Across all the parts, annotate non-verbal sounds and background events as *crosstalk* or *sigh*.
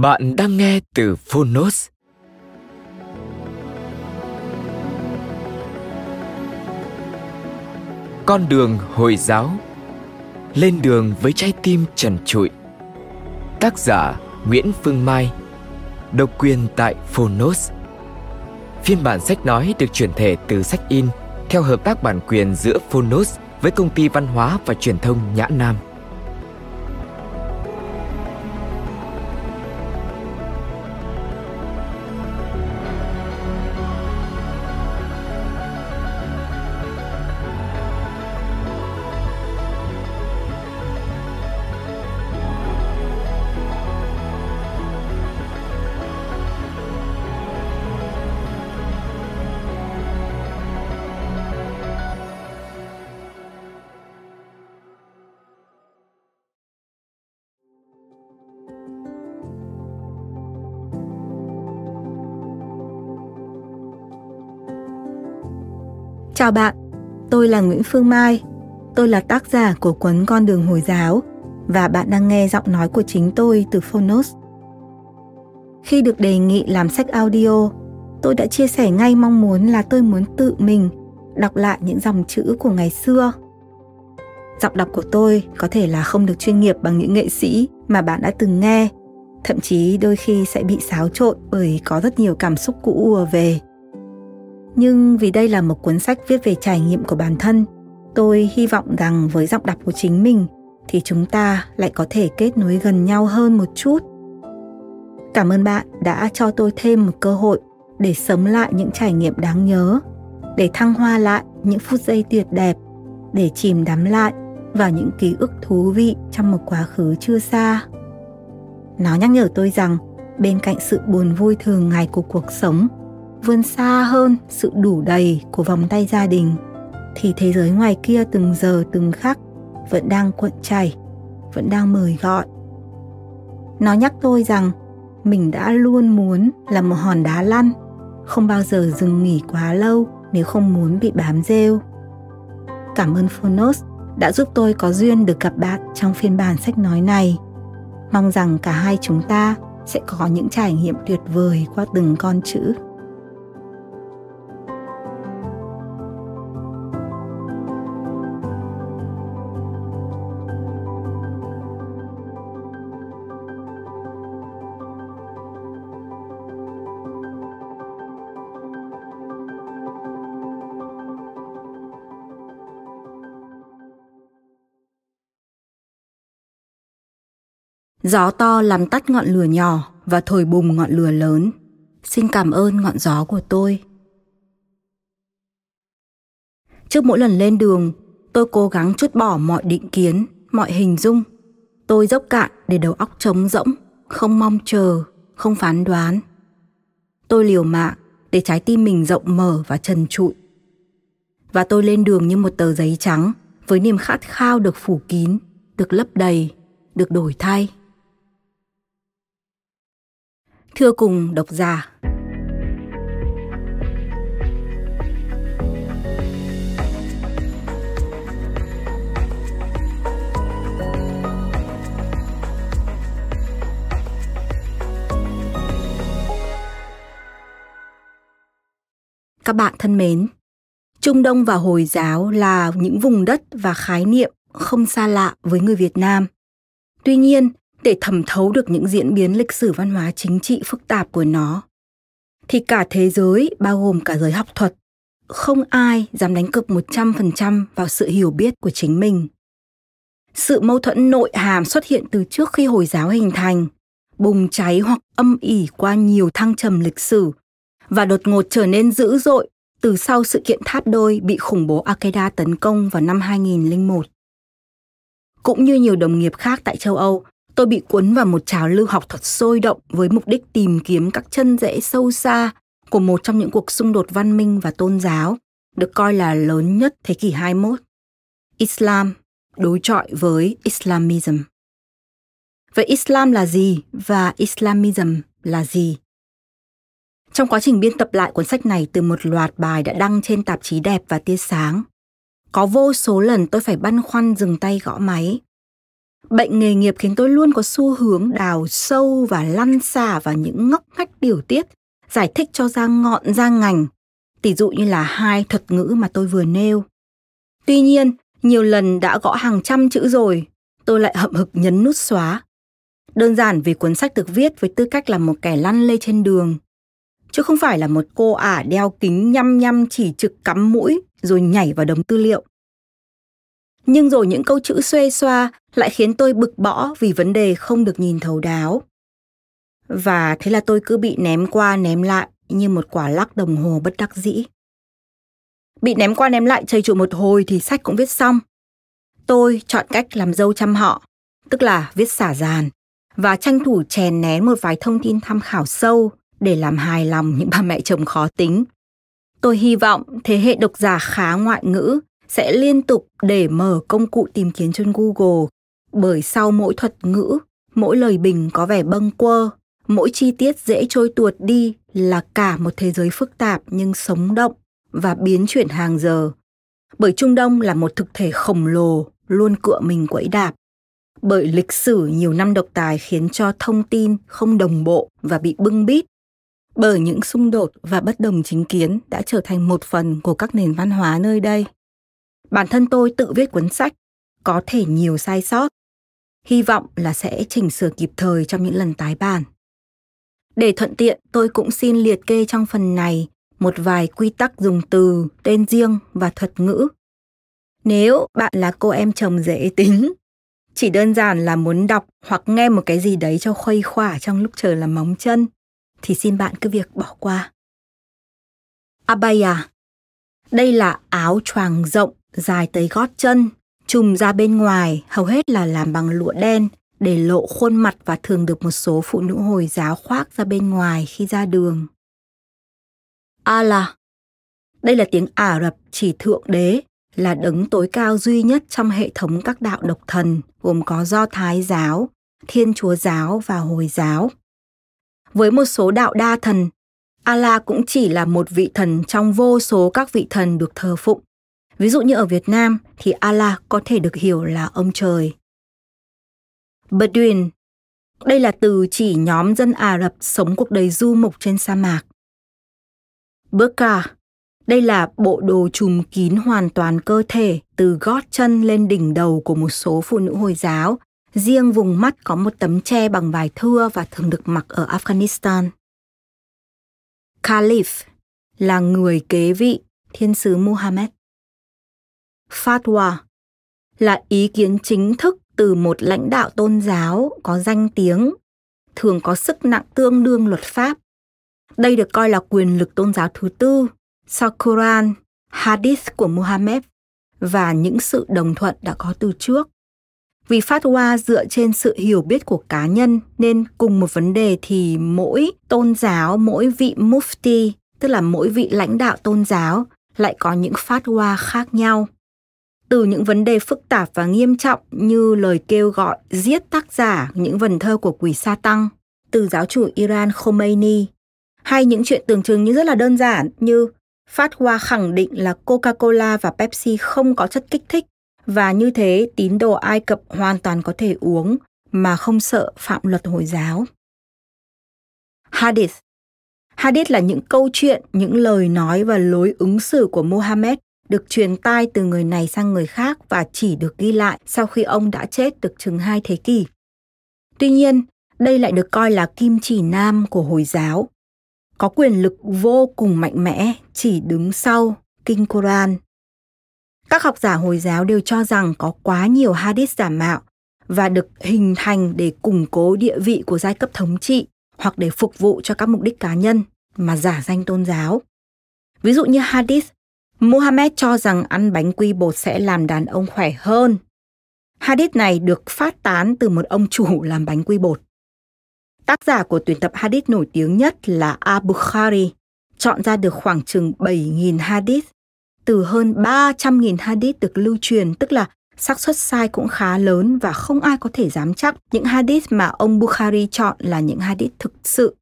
Bạn đang nghe từ Phonos. Con đường Hồi giáo Lên đường với trái tim trần trụi Tác giả Nguyễn Phương Mai, Độc quyền tại Phonos Phiên bản sách nói được chuyển thể từ sách in theo hợp tác bản quyền giữa Phonos với công ty văn hóa và truyền thông Nhã Nam. Chào bạn, tôi là Nguyễn Phương Mai. Tôi là tác giả của cuốn Con đường Hồi giáo và bạn đang nghe giọng nói của chính tôi từ Phonos. Khi được đề nghị làm sách audio, tôi đã chia sẻ ngay mong muốn là tôi muốn tự mình đọc lại những dòng chữ của ngày xưa. Giọng đọc của tôi có thể là không được chuyên nghiệp bằng những nghệ sĩ mà bạn đã từng nghe, thậm chí đôi khi sẽ bị xáo trộn bởi có rất nhiều cảm xúc cũ ùa về nhưng vì đây là một cuốn sách viết về trải nghiệm của bản thân, tôi hy vọng rằng với giọng đọc của chính mình thì chúng ta lại có thể kết nối gần nhau hơn một chút. Cảm ơn bạn đã cho tôi thêm một cơ hội để sống lại những trải nghiệm đáng nhớ, để thăng hoa lại những phút giây tuyệt đẹp, để chìm đắm lại vào những ký ức thú vị trong một quá khứ chưa xa. Nó nhắc nhở tôi rằng bên cạnh sự buồn vui thường ngày của cuộc sống vươn xa hơn sự đủ đầy của vòng tay gia đình, thì thế giới ngoài kia từng giờ từng khắc vẫn đang cuộn chảy, vẫn đang mời gọi. Nó nhắc tôi rằng mình đã luôn muốn là một hòn đá lăn, không bao giờ dừng nghỉ quá lâu nếu không muốn bị bám rêu. Cảm ơn phonos đã giúp tôi có duyên được gặp bạn trong phiên bản sách nói này. Mong rằng cả hai chúng ta sẽ có những trải nghiệm tuyệt vời qua từng con chữ. Gió to làm tắt ngọn lửa nhỏ và thổi bùng ngọn lửa lớn. Xin cảm ơn ngọn gió của tôi. Trước mỗi lần lên đường, tôi cố gắng chút bỏ mọi định kiến, mọi hình dung. Tôi dốc cạn để đầu óc trống rỗng, không mong chờ, không phán đoán. Tôi liều mạng để trái tim mình rộng mở và trần trụi. Và tôi lên đường như một tờ giấy trắng với niềm khát khao được phủ kín, được lấp đầy, được đổi thay. Thưa cùng độc giả Các bạn thân mến, Trung Đông và Hồi giáo là những vùng đất và khái niệm không xa lạ với người Việt Nam. Tuy nhiên, để thẩm thấu được những diễn biến lịch sử văn hóa chính trị phức tạp của nó, thì cả thế giới, bao gồm cả giới học thuật, không ai dám đánh cược 100% vào sự hiểu biết của chính mình. Sự mâu thuẫn nội hàm xuất hiện từ trước khi Hồi giáo hình thành, bùng cháy hoặc âm ỉ qua nhiều thăng trầm lịch sử và đột ngột trở nên dữ dội từ sau sự kiện tháp đôi bị khủng bố Al-Qaeda tấn công vào năm 2001. Cũng như nhiều đồng nghiệp khác tại châu Âu, tôi bị cuốn vào một trào lưu học thuật sôi động với mục đích tìm kiếm các chân rễ sâu xa của một trong những cuộc xung đột văn minh và tôn giáo, được coi là lớn nhất thế kỷ 21. Islam đối chọi với Islamism. Vậy Islam là gì và Islamism là gì? Trong quá trình biên tập lại cuốn sách này từ một loạt bài đã đăng trên tạp chí đẹp và tia sáng, có vô số lần tôi phải băn khoăn dừng tay gõ máy. Bệnh nghề nghiệp khiến tôi luôn có xu hướng đào sâu và lăn xả vào những ngóc ngách điều tiết, giải thích cho ra ngọn ra ngành, tỷ dụ như là hai thuật ngữ mà tôi vừa nêu. Tuy nhiên, nhiều lần đã gõ hàng trăm chữ rồi, tôi lại hậm hực nhấn nút xóa. Đơn giản vì cuốn sách được viết với tư cách là một kẻ lăn lê trên đường, chứ không phải là một cô ả đeo kính nhăm nhăm chỉ trực cắm mũi rồi nhảy vào đống tư liệu. Nhưng rồi những câu chữ xuê xoa lại khiến tôi bực bõ vì vấn đề không được nhìn thấu đáo. Và thế là tôi cứ bị ném qua ném lại như một quả lắc đồng hồ bất đắc dĩ. Bị ném qua ném lại chơi trụ một hồi thì sách cũng viết xong. Tôi chọn cách làm dâu chăm họ, tức là viết xả dàn, và tranh thủ chèn nén một vài thông tin tham khảo sâu để làm hài lòng những bà mẹ chồng khó tính. Tôi hy vọng thế hệ độc giả khá ngoại ngữ sẽ liên tục để mở công cụ tìm kiếm trên Google, bởi sau mỗi thuật ngữ, mỗi lời bình có vẻ bâng quơ, mỗi chi tiết dễ trôi tuột đi là cả một thế giới phức tạp nhưng sống động và biến chuyển hàng giờ. Bởi Trung Đông là một thực thể khổng lồ, luôn cựa mình quẫy đạp. Bởi lịch sử nhiều năm độc tài khiến cho thông tin không đồng bộ và bị bưng bít. Bởi những xung đột và bất đồng chính kiến đã trở thành một phần của các nền văn hóa nơi đây. Bản thân tôi tự viết cuốn sách, có thể nhiều sai sót. Hy vọng là sẽ chỉnh sửa kịp thời trong những lần tái bản. Để thuận tiện, tôi cũng xin liệt kê trong phần này một vài quy tắc dùng từ, tên riêng và thuật ngữ. Nếu bạn là cô em chồng dễ tính, chỉ đơn giản là muốn đọc hoặc nghe một cái gì đấy cho khuây khỏa trong lúc chờ làm móng chân, thì xin bạn cứ việc bỏ qua. Abaya Đây là áo choàng rộng, dài tới gót chân, trùm ra bên ngoài, hầu hết là làm bằng lụa đen, để lộ khuôn mặt và thường được một số phụ nữ Hồi giáo khoác ra bên ngoài khi ra đường. Allah. Đây là tiếng Ả Rập chỉ thượng đế, là đấng tối cao duy nhất trong hệ thống các đạo độc thần gồm có Do Thái giáo, Thiên Chúa giáo và Hồi giáo. Với một số đạo đa thần, Allah cũng chỉ là một vị thần trong vô số các vị thần được thờ phụng. Ví dụ như ở Việt Nam thì Allah có thể được hiểu là ông trời. Bedouin, đây là từ chỉ nhóm dân Ả Rập sống cuộc đời du mục trên sa mạc. Burqa. Đây là bộ đồ trùm kín hoàn toàn cơ thể từ gót chân lên đỉnh đầu của một số phụ nữ Hồi giáo. Riêng vùng mắt có một tấm che bằng vải thưa và thường được mặc ở Afghanistan. Caliph là người kế vị thiên sứ Muhammad. Fatwa là ý kiến chính thức từ một lãnh đạo tôn giáo có danh tiếng, thường có sức nặng tương đương luật pháp đây được coi là quyền lực tôn giáo thứ tư sau Quran, Hadith của Muhammad và những sự đồng thuận đã có từ trước. Vì fatwa dựa trên sự hiểu biết của cá nhân nên cùng một vấn đề thì mỗi tôn giáo, mỗi vị mufti, tức là mỗi vị lãnh đạo tôn giáo lại có những fatwa khác nhau. Từ những vấn đề phức tạp và nghiêm trọng như lời kêu gọi giết tác giả những vần thơ của quỷ sa tăng, từ giáo chủ Iran Khomeini hay những chuyện tưởng chừng như rất là đơn giản như phát hoa khẳng định là Coca-Cola và Pepsi không có chất kích thích và như thế tín đồ Ai Cập hoàn toàn có thể uống mà không sợ phạm luật Hồi giáo. Hadith Hadith là những câu chuyện, những lời nói và lối ứng xử của Muhammad được truyền tai từ người này sang người khác và chỉ được ghi lại sau khi ông đã chết được chừng hai thế kỷ. Tuy nhiên, đây lại được coi là kim chỉ nam của Hồi giáo, có quyền lực vô cùng mạnh mẽ chỉ đứng sau Kinh Koran. Các học giả Hồi giáo đều cho rằng có quá nhiều hadith giả mạo và được hình thành để củng cố địa vị của giai cấp thống trị hoặc để phục vụ cho các mục đích cá nhân mà giả danh tôn giáo. Ví dụ như hadith, Muhammad cho rằng ăn bánh quy bột sẽ làm đàn ông khỏe hơn. Hadith này được phát tán từ một ông chủ *laughs* làm bánh quy bột. Tác giả của tuyển tập hadith nổi tiếng nhất là Abukhari, chọn ra được khoảng chừng 7.000 hadith. Từ hơn 300.000 hadith được lưu truyền, tức là xác suất sai cũng khá lớn và không ai có thể dám chắc những hadith mà ông Bukhari chọn là những hadith thực sự.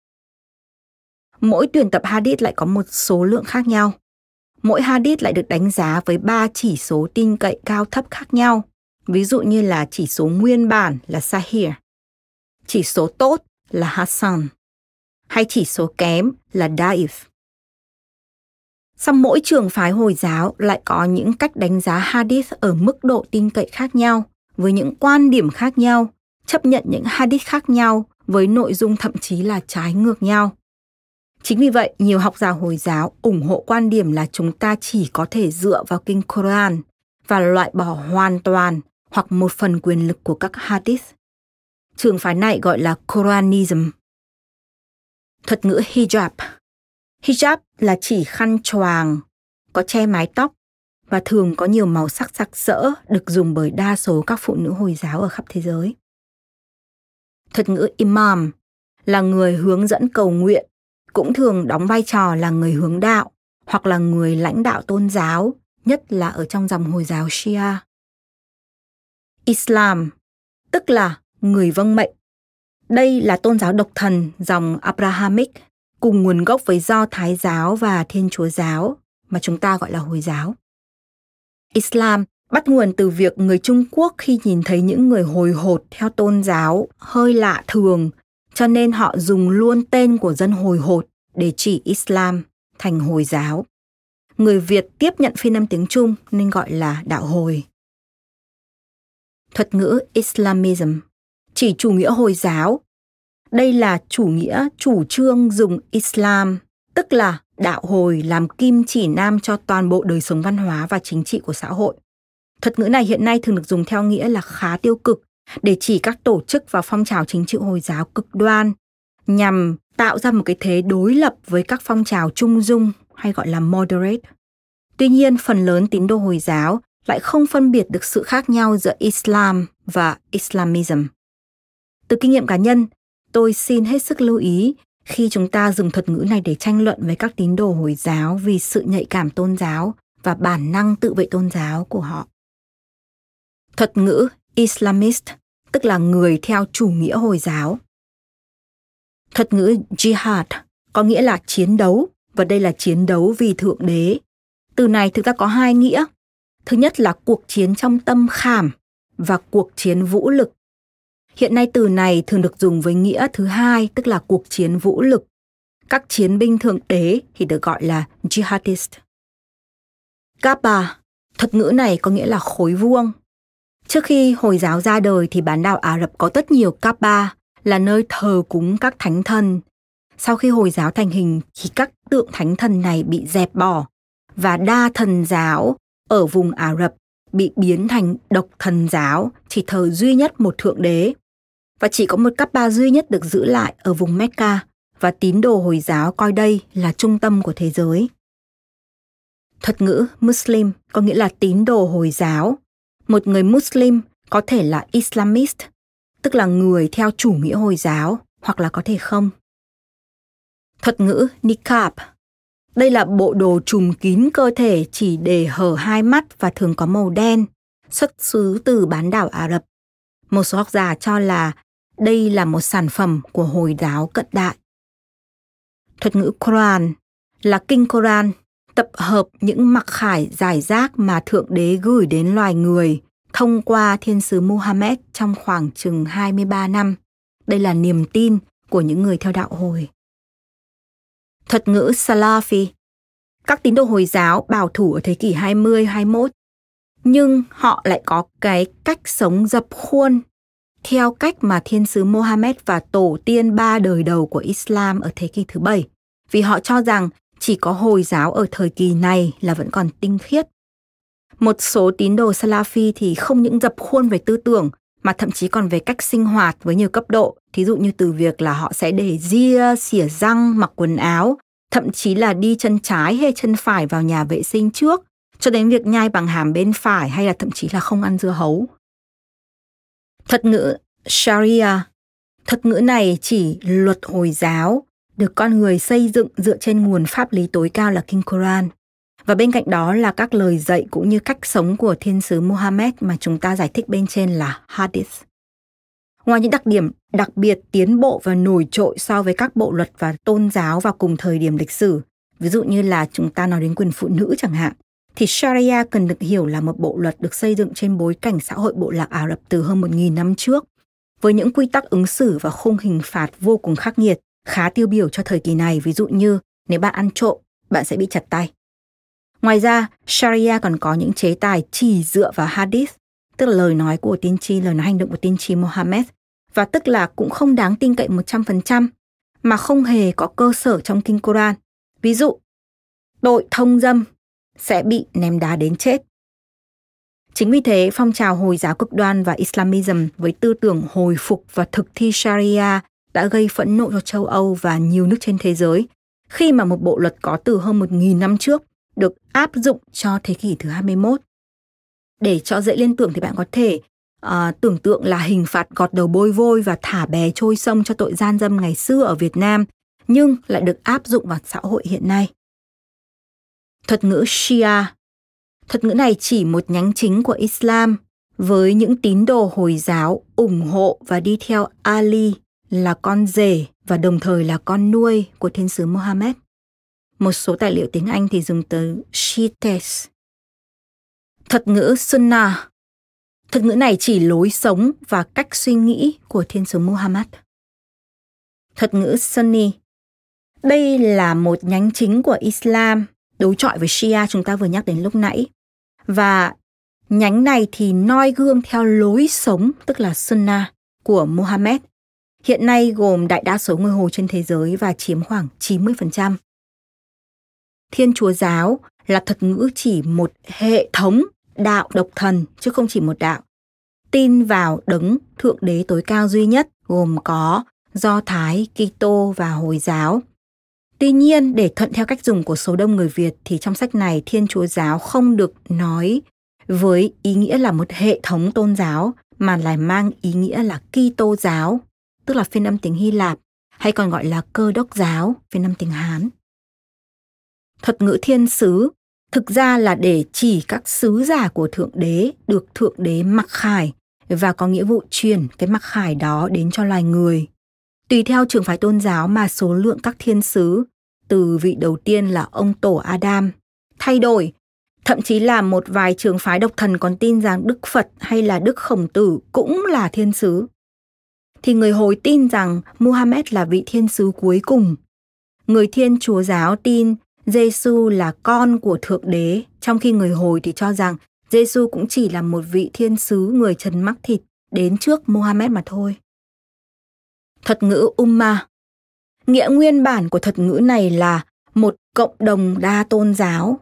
Mỗi tuyển tập hadith lại có một số lượng khác nhau. Mỗi hadith lại được đánh giá với ba chỉ số tin cậy cao thấp khác nhau. Ví dụ như là chỉ số nguyên bản là Sahih, chỉ số tốt là Hassan, hay chỉ số kém là Daif. Xong mỗi trường phái Hồi giáo lại có những cách đánh giá hadith ở mức độ tin cậy khác nhau, với những quan điểm khác nhau, chấp nhận những hadith khác nhau với nội dung thậm chí là trái ngược nhau. Chính vì vậy, nhiều học giả Hồi giáo ủng hộ quan điểm là chúng ta chỉ có thể dựa vào kinh Quran và loại bỏ hoàn toàn hoặc một phần quyền lực của các hadith. Trường phái này gọi là Quranism. Thuật ngữ hijab Hijab là chỉ khăn choàng, có che mái tóc và thường có nhiều màu sắc sặc sỡ được dùng bởi đa số các phụ nữ Hồi giáo ở khắp thế giới. Thuật ngữ imam là người hướng dẫn cầu nguyện, cũng thường đóng vai trò là người hướng đạo hoặc là người lãnh đạo tôn giáo, nhất là ở trong dòng Hồi giáo Shia. Islam, tức là người vâng mệnh. Đây là tôn giáo độc thần dòng Abrahamic cùng nguồn gốc với Do Thái giáo và Thiên Chúa giáo mà chúng ta gọi là Hồi giáo. Islam bắt nguồn từ việc người Trung Quốc khi nhìn thấy những người hồi hột theo tôn giáo hơi lạ thường, cho nên họ dùng luôn tên của dân hồi hột để chỉ Islam thành Hồi giáo. Người Việt tiếp nhận phiên âm tiếng Trung nên gọi là đạo hồi. Thuật ngữ Islamism chỉ chủ nghĩa Hồi giáo đây là chủ nghĩa chủ trương dùng Islam, tức là đạo hồi làm kim chỉ nam cho toàn bộ đời sống văn hóa và chính trị của xã hội. Thuật ngữ này hiện nay thường được dùng theo nghĩa là khá tiêu cực để chỉ các tổ chức và phong trào chính trị Hồi giáo cực đoan nhằm tạo ra một cái thế đối lập với các phong trào trung dung hay gọi là moderate. Tuy nhiên, phần lớn tín đồ Hồi giáo lại không phân biệt được sự khác nhau giữa Islam và Islamism. Từ kinh nghiệm cá nhân, tôi xin hết sức lưu ý khi chúng ta dùng thuật ngữ này để tranh luận với các tín đồ Hồi giáo vì sự nhạy cảm tôn giáo và bản năng tự vệ tôn giáo của họ. Thuật ngữ Islamist, tức là người theo chủ nghĩa Hồi giáo. Thuật ngữ Jihad có nghĩa là chiến đấu và đây là chiến đấu vì Thượng Đế. Từ này thực ra có hai nghĩa. Thứ nhất là cuộc chiến trong tâm khảm và cuộc chiến vũ lực Hiện nay từ này thường được dùng với nghĩa thứ hai, tức là cuộc chiến vũ lực. Các chiến binh thượng đế thì được gọi là jihadist. Kappa, thuật ngữ này có nghĩa là khối vuông. Trước khi Hồi giáo ra đời thì bán đảo Ả Rập có rất nhiều Kaaba là nơi thờ cúng các thánh thần. Sau khi Hồi giáo thành hình thì các tượng thánh thần này bị dẹp bỏ và đa thần giáo ở vùng Ả Rập bị biến thành độc thần giáo, chỉ thờ duy nhất một thượng đế và chỉ có một cấp ba duy nhất được giữ lại ở vùng Mecca và tín đồ Hồi giáo coi đây là trung tâm của thế giới. Thuật ngữ Muslim có nghĩa là tín đồ Hồi giáo. Một người Muslim có thể là Islamist, tức là người theo chủ nghĩa Hồi giáo, hoặc là có thể không. Thuật ngữ Niqab đây là bộ đồ trùm kín cơ thể chỉ để hở hai mắt và thường có màu đen, xuất xứ từ bán đảo Ả Rập. Một số học giả cho là đây là một sản phẩm của Hồi giáo cận đại. Thuật ngữ Quran là kinh Quran, tập hợp những mặc khải giải rác mà Thượng Đế gửi đến loài người thông qua thiên sứ Muhammad trong khoảng chừng 23 năm. Đây là niềm tin của những người theo đạo hồi. Thuật ngữ Salafi các tín đồ Hồi giáo bảo thủ ở thế kỷ 20, 21 nhưng họ lại có cái cách sống dập khuôn theo cách mà thiên sứ Mohammed và tổ tiên ba đời đầu của Islam ở thế kỷ thứ bảy. Vì họ cho rằng chỉ có Hồi giáo ở thời kỳ này là vẫn còn tinh khiết. Một số tín đồ Salafi thì không những dập khuôn về tư tưởng mà thậm chí còn về cách sinh hoạt với nhiều cấp độ, thí dụ như từ việc là họ sẽ để ria, xỉa răng, mặc quần áo, thậm chí là đi chân trái hay chân phải vào nhà vệ sinh trước, cho đến việc nhai bằng hàm bên phải hay là thậm chí là không ăn dưa hấu. Thuật ngữ Sharia, thuật ngữ này chỉ luật Hồi giáo được con người xây dựng dựa trên nguồn pháp lý tối cao là Kinh Quran. Và bên cạnh đó là các lời dạy cũng như cách sống của thiên sứ Muhammad mà chúng ta giải thích bên trên là Hadith. Ngoài những đặc điểm đặc biệt tiến bộ và nổi trội so với các bộ luật và tôn giáo vào cùng thời điểm lịch sử, ví dụ như là chúng ta nói đến quyền phụ nữ chẳng hạn, thì Sharia cần được hiểu là một bộ luật được xây dựng trên bối cảnh xã hội bộ lạc Ả Rập từ hơn 1.000 năm trước, với những quy tắc ứng xử và khung hình phạt vô cùng khắc nghiệt, khá tiêu biểu cho thời kỳ này, ví dụ như nếu bạn ăn trộm, bạn sẽ bị chặt tay. Ngoài ra, Sharia còn có những chế tài chỉ dựa vào hadith, tức là lời nói của tiên tri, lời nói hành động của tiên tri Mohammed, và tức là cũng không đáng tin cậy 100%, mà không hề có cơ sở trong kinh Quran. Ví dụ, tội thông dâm sẽ bị ném đá đến chết. Chính vì thế, phong trào Hồi giáo cực đoan và Islamism với tư tưởng hồi phục và thực thi Sharia đã gây phẫn nộ cho châu Âu và nhiều nước trên thế giới, khi mà một bộ luật có từ hơn 1.000 năm trước được áp dụng cho thế kỷ thứ 21. Để cho dễ liên tưởng thì bạn có thể uh, tưởng tượng là hình phạt gọt đầu bôi vôi và thả bé trôi sông cho tội gian dâm ngày xưa ở Việt Nam, nhưng lại được áp dụng vào xã hội hiện nay. Thuật ngữ Shia Thuật ngữ này chỉ một nhánh chính của Islam với những tín đồ Hồi giáo ủng hộ và đi theo Ali là con rể và đồng thời là con nuôi của thiên sứ Mohammed. Một số tài liệu tiếng Anh thì dùng từ Shiites. Thuật ngữ Sunnah Thuật ngữ này chỉ lối sống và cách suy nghĩ của thiên sứ Muhammad. Thuật ngữ Sunni Đây là một nhánh chính của Islam, đối chọi với Shia chúng ta vừa nhắc đến lúc nãy. Và nhánh này thì noi gương theo lối sống, tức là Sunnah, của Muhammad. Hiện nay gồm đại đa số ngôi hồ trên thế giới và chiếm khoảng 90%. Thiên Chúa giáo là thuật ngữ chỉ một hệ thống đạo độc thần chứ không chỉ một đạo. Tin vào đấng thượng đế tối cao duy nhất gồm có Do Thái, Kitô và Hồi giáo. Tuy nhiên, để thuận theo cách dùng của số đông người Việt thì trong sách này Thiên Chúa giáo không được nói với ý nghĩa là một hệ thống tôn giáo mà lại mang ý nghĩa là Kitô giáo, tức là phiên âm tiếng Hy Lạp hay còn gọi là cơ đốc giáo, phiên âm tiếng Hán. Thuật ngữ thiên sứ thực ra là để chỉ các sứ giả của Thượng Đế được Thượng Đế mặc khải và có nghĩa vụ truyền cái mặc khải đó đến cho loài người. Tùy theo trường phái tôn giáo mà số lượng các thiên sứ từ vị đầu tiên là ông tổ Adam thay đổi. Thậm chí là một vài trường phái độc thần còn tin rằng Đức Phật hay là Đức Khổng Tử cũng là thiên sứ. Thì người Hồi tin rằng Muhammad là vị thiên sứ cuối cùng. Người Thiên Chúa giáo tin Giêsu là con của Thượng Đế, trong khi người Hồi thì cho rằng Giêsu cũng chỉ là một vị thiên sứ người trần mắc thịt đến trước Muhammad mà thôi. Thuật ngữ Umma Nghĩa nguyên bản của thuật ngữ này là một cộng đồng đa tôn giáo,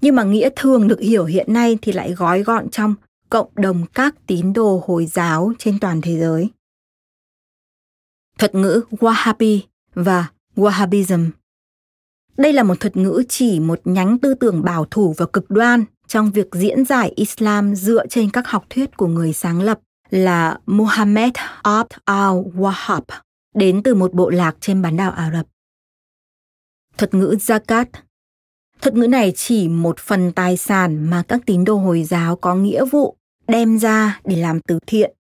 nhưng mà nghĩa thường được hiểu hiện nay thì lại gói gọn trong cộng đồng các tín đồ Hồi giáo trên toàn thế giới. Thuật ngữ Wahhabi và Wahhabism đây là một thuật ngữ chỉ một nhánh tư tưởng bảo thủ và cực đoan trong việc diễn giải Islam dựa trên các học thuyết của người sáng lập là Muhammad Abd al-Wahhab, đến từ một bộ lạc trên bán đảo Ả Rập. Thuật ngữ Zakat Thuật ngữ này chỉ một phần tài sản mà các tín đồ Hồi giáo có nghĩa vụ đem ra để làm từ thiện.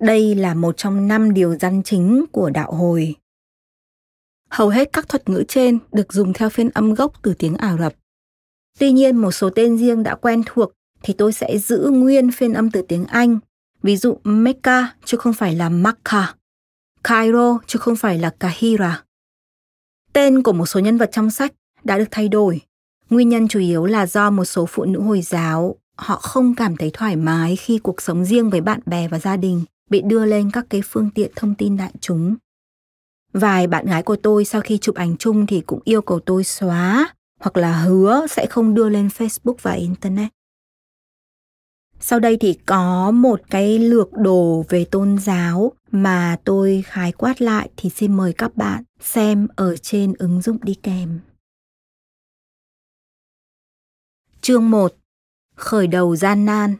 Đây là một trong năm điều răn chính của đạo Hồi. Hầu hết các thuật ngữ trên được dùng theo phiên âm gốc từ tiếng Ả Rập. Tuy nhiên một số tên riêng đã quen thuộc thì tôi sẽ giữ nguyên phiên âm từ tiếng Anh. Ví dụ Mecca chứ không phải là Makkah, Cairo chứ không phải là Kahira. Tên của một số nhân vật trong sách đã được thay đổi. Nguyên nhân chủ yếu là do một số phụ nữ Hồi giáo họ không cảm thấy thoải mái khi cuộc sống riêng với bạn bè và gia đình bị đưa lên các cái phương tiện thông tin đại chúng. Vài bạn gái của tôi sau khi chụp ảnh chung thì cũng yêu cầu tôi xóa hoặc là hứa sẽ không đưa lên Facebook và Internet. Sau đây thì có một cái lược đồ về tôn giáo mà tôi khái quát lại thì xin mời các bạn xem ở trên ứng dụng đi kèm. Chương 1 Khởi đầu gian nan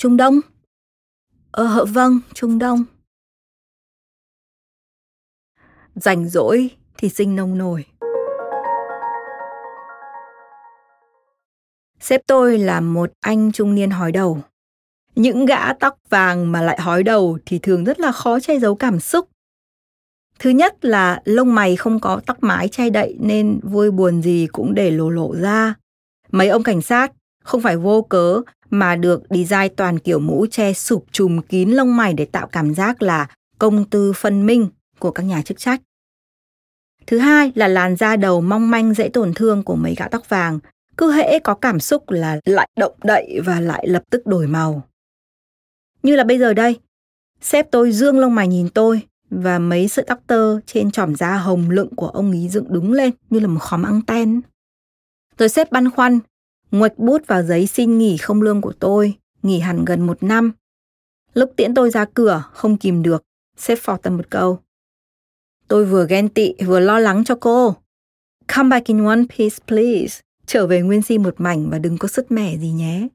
Trung Đông? Ờ vâng, Trung Đông. Rảnh rỗi thì sinh nông nổi. Sếp tôi là một anh trung niên hói đầu. Những gã tóc vàng mà lại hói đầu thì thường rất là khó che giấu cảm xúc. Thứ nhất là lông mày không có tóc mái che đậy nên vui buồn gì cũng để lộ lộ ra. Mấy ông cảnh sát không phải vô cớ mà được design toàn kiểu mũ che sụp trùm kín lông mày để tạo cảm giác là công tư phân minh của các nhà chức trách. Thứ hai là làn da đầu mong manh dễ tổn thương của mấy gã tóc vàng, cứ hễ có cảm xúc là lại động đậy và lại lập tức đổi màu. Như là bây giờ đây, sếp tôi dương lông mày nhìn tôi và mấy sợi tóc tơ trên trỏm da hồng lựng của ông ý dựng đứng lên như là một khóm anten. Tôi sếp băn khoăn nguệch bút vào giấy xin nghỉ không lương của tôi, nghỉ hẳn gần một năm. Lúc tiễn tôi ra cửa, không kìm được, sếp phọt tầm một câu. Tôi vừa ghen tị, vừa lo lắng cho cô. Come back in one piece, please. Trở về nguyên si một mảnh và đừng có sứt mẻ gì nhé.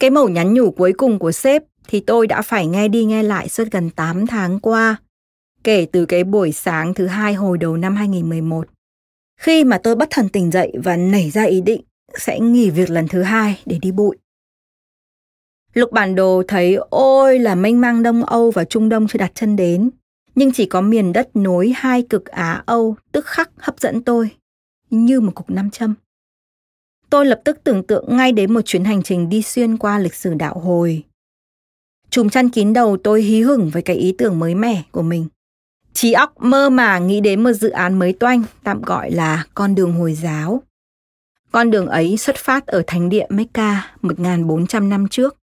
Cái mẩu nhắn nhủ cuối cùng của sếp thì tôi đã phải nghe đi nghe lại suốt gần 8 tháng qua, kể từ cái buổi sáng thứ hai hồi đầu năm 2011. Khi mà tôi bất thần tỉnh dậy và nảy ra ý định sẽ nghỉ việc lần thứ hai để đi bụi. Lục bản đồ thấy ôi là mênh mang Đông Âu và Trung Đông chưa đặt chân đến, nhưng chỉ có miền đất nối hai cực Á Âu tức khắc hấp dẫn tôi, như một cục nam châm. Tôi lập tức tưởng tượng ngay đến một chuyến hành trình đi xuyên qua lịch sử đạo hồi. Chùm chăn kín đầu tôi hí hửng với cái ý tưởng mới mẻ của mình. Trí óc mơ mà nghĩ đến một dự án mới toanh, tạm gọi là con đường Hồi giáo. Con đường ấy xuất phát ở thánh địa Mecca 1400 năm trước.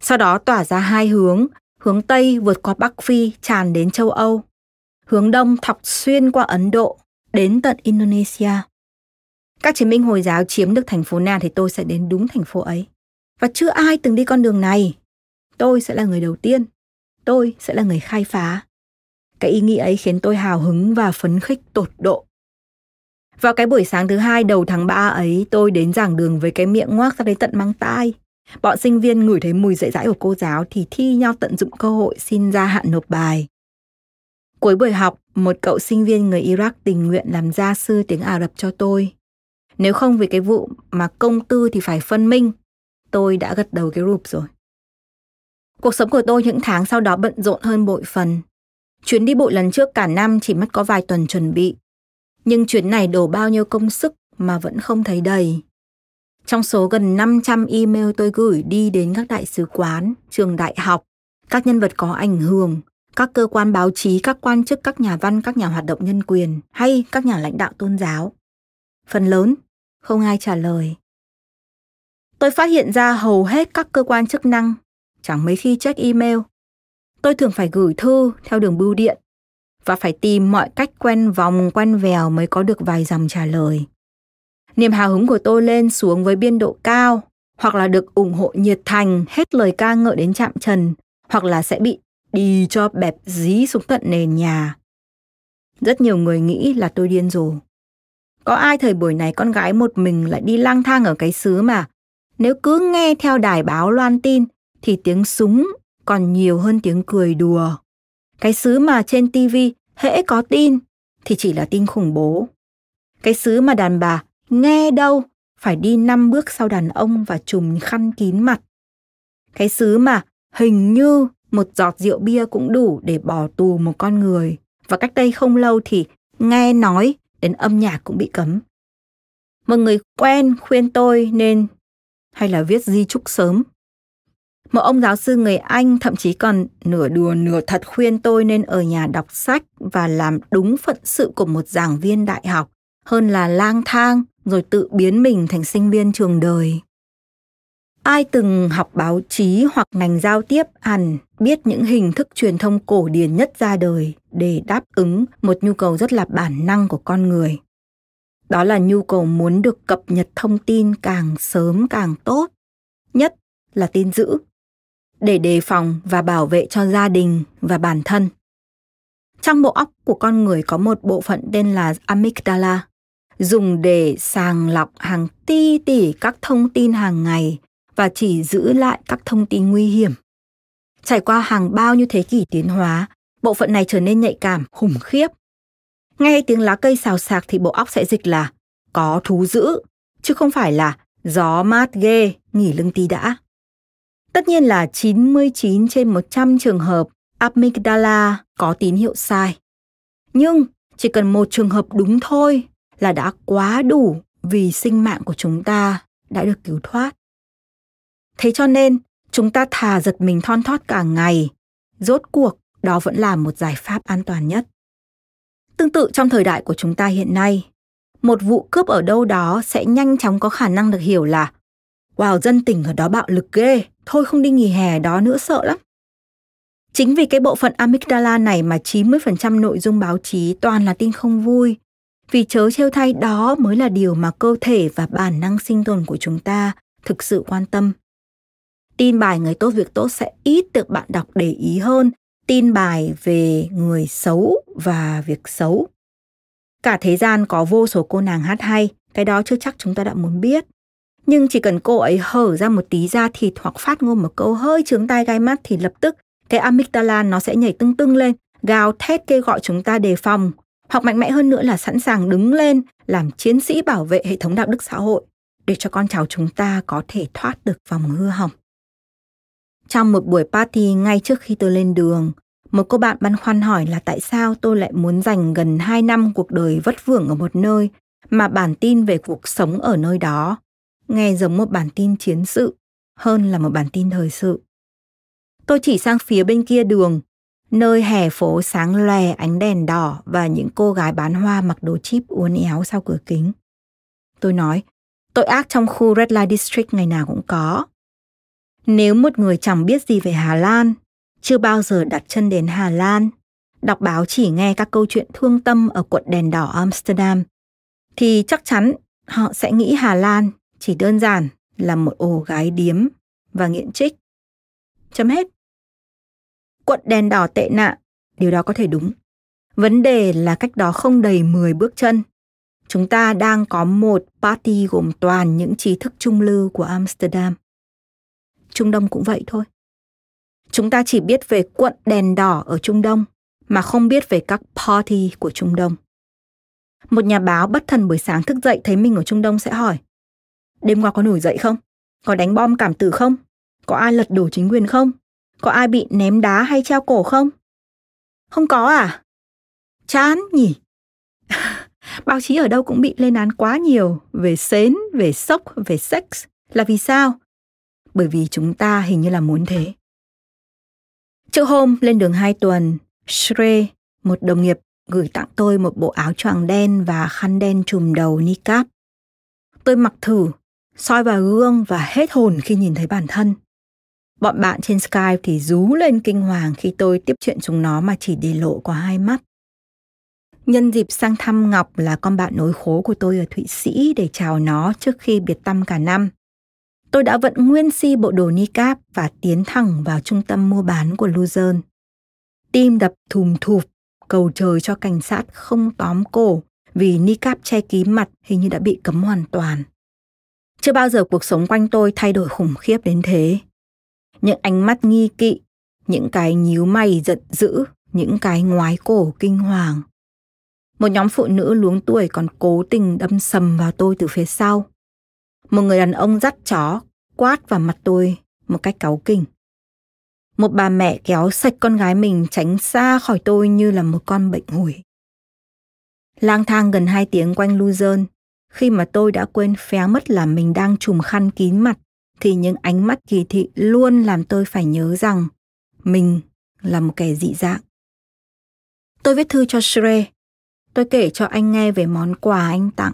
Sau đó tỏa ra hai hướng, hướng Tây vượt qua Bắc Phi tràn đến châu Âu. Hướng Đông thọc xuyên qua Ấn Độ, đến tận Indonesia. Các chiến binh Hồi giáo chiếm được thành phố nào thì tôi sẽ đến đúng thành phố ấy. Và chưa ai từng đi con đường này. Tôi sẽ là người đầu tiên. Tôi sẽ là người khai phá. Cái ý nghĩ ấy khiến tôi hào hứng và phấn khích tột độ. Vào cái buổi sáng thứ hai đầu tháng 3 ấy, tôi đến giảng đường với cái miệng ngoác ra đến tận mang tai. Bọn sinh viên ngửi thấy mùi dạy dãi của cô giáo thì thi nhau tận dụng cơ hội xin ra hạn nộp bài. Cuối buổi học, một cậu sinh viên người Iraq tình nguyện làm gia sư tiếng Ả Rập cho tôi. Nếu không vì cái vụ mà công tư thì phải phân minh, tôi đã gật đầu cái rụp rồi. Cuộc sống của tôi những tháng sau đó bận rộn hơn bội phần. Chuyến đi bụi lần trước cả năm chỉ mất có vài tuần chuẩn bị nhưng chuyến này đổ bao nhiêu công sức mà vẫn không thấy đầy. Trong số gần 500 email tôi gửi đi đến các đại sứ quán, trường đại học, các nhân vật có ảnh hưởng, các cơ quan báo chí, các quan chức, các nhà văn, các nhà hoạt động nhân quyền hay các nhà lãnh đạo tôn giáo. Phần lớn, không ai trả lời. Tôi phát hiện ra hầu hết các cơ quan chức năng chẳng mấy khi check email. Tôi thường phải gửi thư theo đường bưu điện và phải tìm mọi cách quen vòng quen vèo mới có được vài dòng trả lời. Niềm hào hứng của tôi lên xuống với biên độ cao, hoặc là được ủng hộ nhiệt thành hết lời ca ngợi đến chạm trần, hoặc là sẽ bị đi cho bẹp dí xuống tận nền nhà. Rất nhiều người nghĩ là tôi điên rồ. Có ai thời buổi này con gái một mình lại đi lang thang ở cái xứ mà nếu cứ nghe theo đài báo loan tin thì tiếng súng còn nhiều hơn tiếng cười đùa. Cái xứ mà trên TV hễ có tin thì chỉ là tin khủng bố. Cái xứ mà đàn bà nghe đâu phải đi năm bước sau đàn ông và trùm khăn kín mặt. Cái xứ mà hình như một giọt rượu bia cũng đủ để bỏ tù một con người. Và cách đây không lâu thì nghe nói đến âm nhạc cũng bị cấm. Một người quen khuyên tôi nên hay là viết di chúc sớm. Một ông giáo sư người Anh thậm chí còn nửa đùa nửa thật khuyên tôi nên ở nhà đọc sách và làm đúng phận sự của một giảng viên đại học hơn là lang thang rồi tự biến mình thành sinh viên trường đời. Ai từng học báo chí hoặc ngành giao tiếp hẳn biết những hình thức truyền thông cổ điển nhất ra đời để đáp ứng một nhu cầu rất là bản năng của con người. Đó là nhu cầu muốn được cập nhật thông tin càng sớm càng tốt, nhất là tin dữ, để đề phòng và bảo vệ cho gia đình và bản thân. Trong bộ óc của con người có một bộ phận tên là amygdala, dùng để sàng lọc hàng ti tỷ các thông tin hàng ngày và chỉ giữ lại các thông tin nguy hiểm. Trải qua hàng bao nhiêu thế kỷ tiến hóa, bộ phận này trở nên nhạy cảm, khủng khiếp. Nghe tiếng lá cây xào xạc thì bộ óc sẽ dịch là có thú dữ, chứ không phải là gió mát ghê, nghỉ lưng tí đã. Tất nhiên là 99 trên 100 trường hợp amygdala có tín hiệu sai. Nhưng chỉ cần một trường hợp đúng thôi là đã quá đủ vì sinh mạng của chúng ta đã được cứu thoát. Thế cho nên, chúng ta thà giật mình thon thót cả ngày, rốt cuộc đó vẫn là một giải pháp an toàn nhất. Tương tự trong thời đại của chúng ta hiện nay, một vụ cướp ở đâu đó sẽ nhanh chóng có khả năng được hiểu là Wow, dân tỉnh ở đó bạo lực ghê, thôi không đi nghỉ hè đó nữa sợ lắm. Chính vì cái bộ phận amygdala này mà 90% nội dung báo chí toàn là tin không vui. Vì chớ trêu thay đó mới là điều mà cơ thể và bản năng sinh tồn của chúng ta thực sự quan tâm tin bài người tốt việc tốt sẽ ít được bạn đọc để ý hơn tin bài về người xấu và việc xấu. Cả thế gian có vô số cô nàng hát hay, cái đó chưa chắc chúng ta đã muốn biết. Nhưng chỉ cần cô ấy hở ra một tí da thịt hoặc phát ngôn một câu hơi trướng tai gai mắt thì lập tức cái amygdala nó sẽ nhảy tưng tưng lên, gào thét kêu gọi chúng ta đề phòng. Hoặc mạnh mẽ hơn nữa là sẵn sàng đứng lên làm chiến sĩ bảo vệ hệ thống đạo đức xã hội để cho con cháu chúng ta có thể thoát được vòng hư hỏng. Trong một buổi party ngay trước khi tôi lên đường, một cô bạn băn khoăn hỏi là tại sao tôi lại muốn dành gần 2 năm cuộc đời vất vưởng ở một nơi mà bản tin về cuộc sống ở nơi đó nghe giống một bản tin chiến sự hơn là một bản tin thời sự. Tôi chỉ sang phía bên kia đường, nơi hè phố sáng lòe ánh đèn đỏ và những cô gái bán hoa mặc đồ chip uốn éo sau cửa kính. Tôi nói, tội ác trong khu Red Light District ngày nào cũng có. Nếu một người chẳng biết gì về Hà Lan, chưa bao giờ đặt chân đến Hà Lan, đọc báo chỉ nghe các câu chuyện thương tâm ở quận đèn đỏ Amsterdam, thì chắc chắn họ sẽ nghĩ Hà Lan chỉ đơn giản là một ổ gái điếm và nghiện trích. Chấm hết. Quận đèn đỏ tệ nạn, điều đó có thể đúng. Vấn đề là cách đó không đầy 10 bước chân. Chúng ta đang có một party gồm toàn những trí thức trung lưu của Amsterdam. Trung Đông cũng vậy thôi. Chúng ta chỉ biết về quận đèn đỏ ở Trung Đông mà không biết về các party của Trung Đông. Một nhà báo bất thần buổi sáng thức dậy thấy mình ở Trung Đông sẽ hỏi Đêm qua có nổi dậy không? Có đánh bom cảm tử không? Có ai lật đổ chính quyền không? Có ai bị ném đá hay treo cổ không? Không có à? Chán nhỉ? *laughs* Báo chí ở đâu cũng bị lên án quá nhiều về sến, về sốc, về sex. Là vì sao? bởi vì chúng ta hình như là muốn thế. Trước hôm lên đường hai tuần, Shre, một đồng nghiệp, gửi tặng tôi một bộ áo choàng đen và khăn đen trùm đầu niqab. Tôi mặc thử, soi vào gương và hết hồn khi nhìn thấy bản thân. Bọn bạn trên Skype thì rú lên kinh hoàng khi tôi tiếp chuyện chúng nó mà chỉ để lộ qua hai mắt. Nhân dịp sang thăm Ngọc là con bạn nối khố của tôi ở Thụy Sĩ để chào nó trước khi biệt tâm cả năm tôi đã vận nguyên si bộ đồ niqab và tiến thẳng vào trung tâm mua bán của Luzern. Tim đập thùm thụp, cầu trời cho cảnh sát không tóm cổ vì niqab che kín mặt hình như đã bị cấm hoàn toàn. Chưa bao giờ cuộc sống quanh tôi thay đổi khủng khiếp đến thế. Những ánh mắt nghi kỵ, những cái nhíu mày giận dữ, những cái ngoái cổ kinh hoàng. Một nhóm phụ nữ luống tuổi còn cố tình đâm sầm vào tôi từ phía sau. Một người đàn ông dắt chó quát vào mặt tôi một cách cáu kỉnh. một bà mẹ kéo sạch con gái mình tránh xa khỏi tôi như là một con bệnh hủi. Lang thang gần hai tiếng quanh Luzern, khi mà tôi đã quên phé mất là mình đang trùm khăn kín mặt, thì những ánh mắt kỳ thị luôn làm tôi phải nhớ rằng mình là một kẻ dị dạng. Tôi viết thư cho shre Tôi kể cho anh nghe về món quà anh tặng.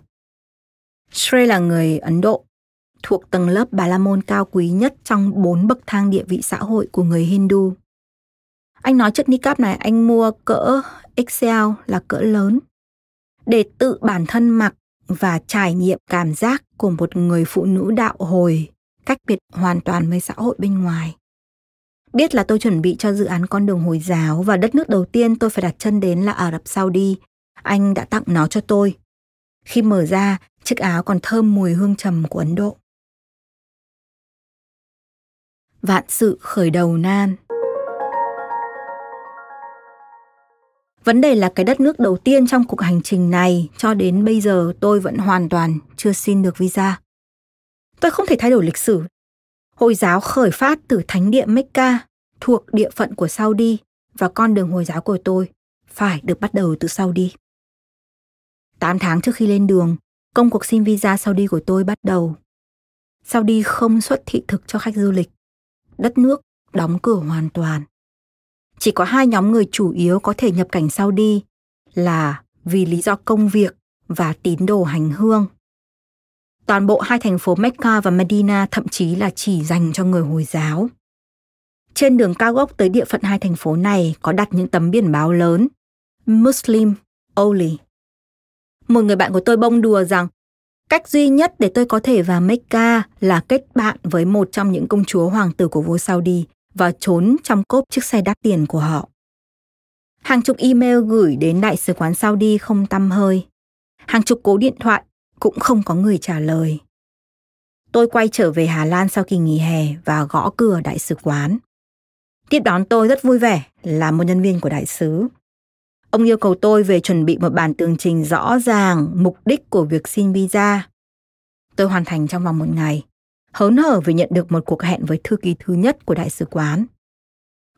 shre là người Ấn Độ, thuộc tầng lớp Bà La Môn cao quý nhất trong bốn bậc thang địa vị xã hội của người Hindu. Anh nói chiếc niqab này anh mua cỡ XL là cỡ lớn để tự bản thân mặc và trải nghiệm cảm giác của một người phụ nữ đạo hồi cách biệt hoàn toàn với xã hội bên ngoài. Biết là tôi chuẩn bị cho dự án con đường Hồi giáo và đất nước đầu tiên tôi phải đặt chân đến là Ả Rập Saudi. Anh đã tặng nó cho tôi. Khi mở ra, chiếc áo còn thơm mùi hương trầm của Ấn Độ. Vạn sự khởi đầu nan. Vấn đề là cái đất nước đầu tiên trong cuộc hành trình này cho đến bây giờ tôi vẫn hoàn toàn chưa xin được visa. Tôi không thể thay đổi lịch sử. Hồi giáo khởi phát từ thánh địa Mecca thuộc địa phận của Saudi và con đường Hồi giáo của tôi phải được bắt đầu từ Saudi. 8 tháng trước khi lên đường, công cuộc xin visa Saudi của tôi bắt đầu. Saudi không xuất thị thực cho khách du lịch. Đất nước đóng cửa hoàn toàn. Chỉ có hai nhóm người chủ yếu có thể nhập cảnh Saudi là vì lý do công việc và tín đồ hành hương. Toàn bộ hai thành phố Mecca và Medina thậm chí là chỉ dành cho người Hồi giáo. Trên đường cao gốc tới địa phận hai thành phố này có đặt những tấm biển báo lớn, Muslim only. Một người bạn của tôi bông đùa rằng, cách duy nhất để tôi có thể vào Mecca là kết bạn với một trong những công chúa hoàng tử của vua Saudi và trốn trong cốp chiếc xe đắt tiền của họ. Hàng chục email gửi đến đại sứ quán Saudi không tăm hơi. Hàng chục cố điện thoại cũng không có người trả lời. Tôi quay trở về Hà Lan sau kỳ nghỉ hè và gõ cửa đại sứ quán. Tiếp đón tôi rất vui vẻ là một nhân viên của đại sứ. Ông yêu cầu tôi về chuẩn bị một bản tường trình rõ ràng mục đích của việc xin visa. Tôi hoàn thành trong vòng một ngày, hớn hở vì nhận được một cuộc hẹn với thư ký thứ nhất của đại sứ quán.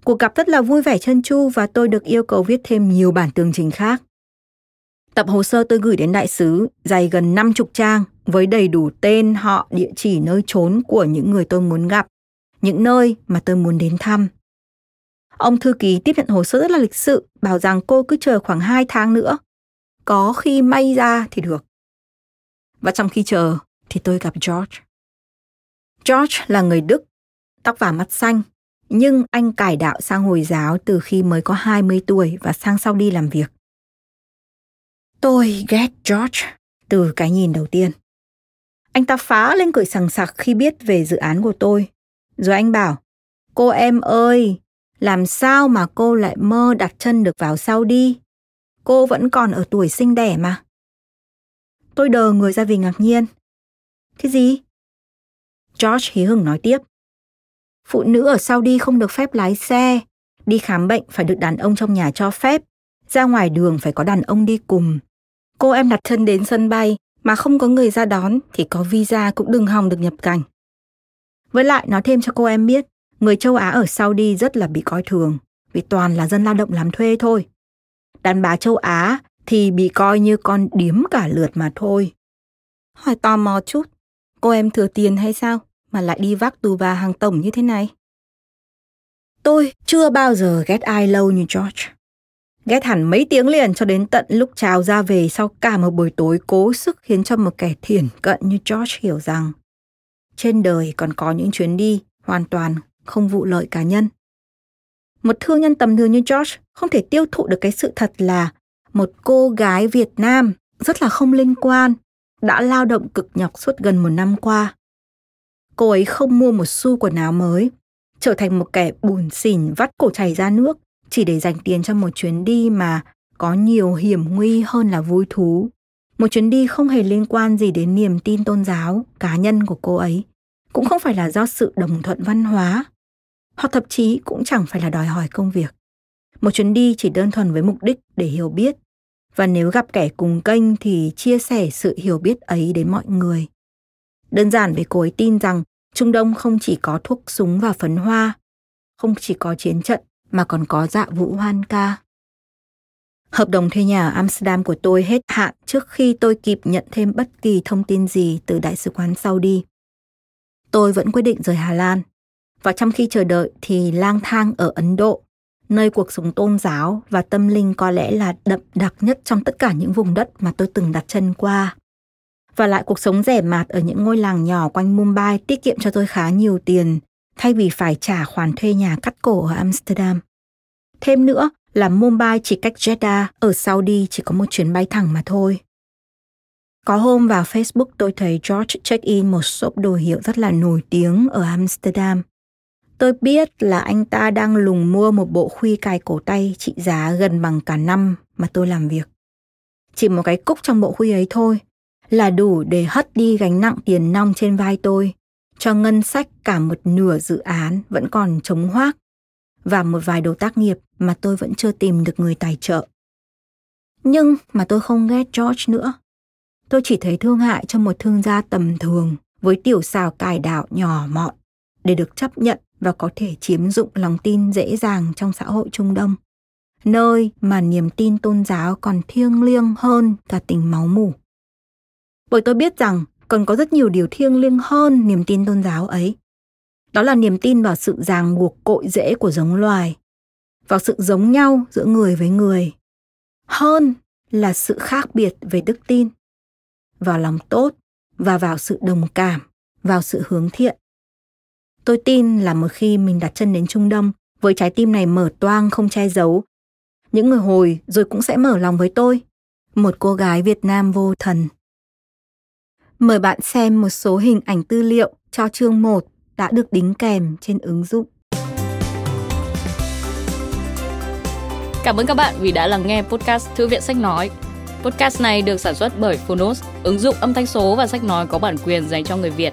Cuộc gặp rất là vui vẻ chân chu và tôi được yêu cầu viết thêm nhiều bản tường trình khác. Tập hồ sơ tôi gửi đến đại sứ dày gần 50 trang với đầy đủ tên, họ, địa chỉ nơi trốn của những người tôi muốn gặp, những nơi mà tôi muốn đến thăm. Ông thư ký tiếp nhận hồ sơ rất là lịch sự, bảo rằng cô cứ chờ khoảng 2 tháng nữa. Có khi may ra thì được. Và trong khi chờ thì tôi gặp George. George là người Đức, tóc vàng mắt xanh, nhưng anh cải đạo sang Hồi giáo từ khi mới có 20 tuổi và sang sau đi làm việc. Tôi ghét George từ cái nhìn đầu tiên. Anh ta phá lên cười sằng sặc khi biết về dự án của tôi. Rồi anh bảo, cô em ơi, làm sao mà cô lại mơ đặt chân được vào sau đi? Cô vẫn còn ở tuổi sinh đẻ mà. Tôi đờ người ra vì ngạc nhiên. Cái gì? George hí hửng nói tiếp. Phụ nữ ở Saudi không được phép lái xe, đi khám bệnh phải được đàn ông trong nhà cho phép, ra ngoài đường phải có đàn ông đi cùng. Cô em đặt chân đến sân bay mà không có người ra đón thì có visa cũng đừng hòng được nhập cảnh. Với lại nói thêm cho cô em biết, người châu Á ở Saudi rất là bị coi thường, vì toàn là dân lao động làm thuê thôi. Đàn bà châu Á thì bị coi như con điếm cả lượt mà thôi. Hỏi tò mò chút, cô em thừa tiền hay sao mà lại đi vác tù và hàng tổng như thế này? Tôi chưa bao giờ ghét ai lâu như George. Ghét hẳn mấy tiếng liền cho đến tận lúc chào ra về sau cả một buổi tối cố sức khiến cho một kẻ thiển cận như George hiểu rằng trên đời còn có những chuyến đi hoàn toàn không vụ lợi cá nhân. Một thương nhân tầm thường như George không thể tiêu thụ được cái sự thật là một cô gái Việt Nam rất là không liên quan đã lao động cực nhọc suốt gần một năm qua. Cô ấy không mua một xu quần áo mới, trở thành một kẻ bùn xỉn vắt cổ chảy ra nước chỉ để dành tiền cho một chuyến đi mà có nhiều hiểm nguy hơn là vui thú. Một chuyến đi không hề liên quan gì đến niềm tin tôn giáo, cá nhân của cô ấy. Cũng không phải là do sự đồng thuận văn hóa, hoặc thậm chí cũng chẳng phải là đòi hỏi công việc. Một chuyến đi chỉ đơn thuần với mục đích để hiểu biết, và nếu gặp kẻ cùng kênh thì chia sẻ sự hiểu biết ấy đến mọi người. Đơn giản vì cô ấy tin rằng Trung Đông không chỉ có thuốc súng và phấn hoa, không chỉ có chiến trận mà còn có dạ vũ hoan ca. Hợp đồng thuê nhà ở Amsterdam của tôi hết hạn trước khi tôi kịp nhận thêm bất kỳ thông tin gì từ đại sứ quán Saudi. Tôi vẫn quyết định rời Hà Lan. Và trong khi chờ đợi thì lang thang ở Ấn Độ, nơi cuộc sống tôn giáo và tâm linh có lẽ là đậm đặc nhất trong tất cả những vùng đất mà tôi từng đặt chân qua. Và lại cuộc sống rẻ mạt ở những ngôi làng nhỏ quanh Mumbai tiết kiệm cho tôi khá nhiều tiền, thay vì phải trả khoản thuê nhà cắt cổ ở Amsterdam. Thêm nữa là Mumbai chỉ cách Jeddah ở Saudi chỉ có một chuyến bay thẳng mà thôi. Có hôm vào Facebook tôi thấy George check-in một shop đồ hiệu rất là nổi tiếng ở Amsterdam. Tôi biết là anh ta đang lùng mua một bộ khuy cài cổ tay trị giá gần bằng cả năm mà tôi làm việc. Chỉ một cái cúc trong bộ khuy ấy thôi là đủ để hất đi gánh nặng tiền nong trên vai tôi, cho ngân sách cả một nửa dự án vẫn còn chống hoác và một vài đồ tác nghiệp mà tôi vẫn chưa tìm được người tài trợ. Nhưng mà tôi không ghét George nữa. Tôi chỉ thấy thương hại cho một thương gia tầm thường với tiểu xào cải đạo nhỏ mọn để được chấp nhận và có thể chiếm dụng lòng tin dễ dàng trong xã hội Trung Đông, nơi mà niềm tin tôn giáo còn thiêng liêng hơn cả tình máu mủ. Bởi tôi biết rằng còn có rất nhiều điều thiêng liêng hơn niềm tin tôn giáo ấy. Đó là niềm tin vào sự ràng buộc cội rễ của giống loài, vào sự giống nhau giữa người với người, hơn là sự khác biệt về đức tin, vào lòng tốt và vào sự đồng cảm, vào sự hướng thiện. Tôi tin là một khi mình đặt chân đến Trung Đông với trái tim này mở toang không che giấu, những người hồi rồi cũng sẽ mở lòng với tôi, một cô gái Việt Nam vô thần. Mời bạn xem một số hình ảnh tư liệu cho chương 1 đã được đính kèm trên ứng dụng. Cảm ơn các bạn vì đã lắng nghe podcast Thư viện Sách Nói. Podcast này được sản xuất bởi Phonos, ứng dụng âm thanh số và sách nói có bản quyền dành cho người Việt.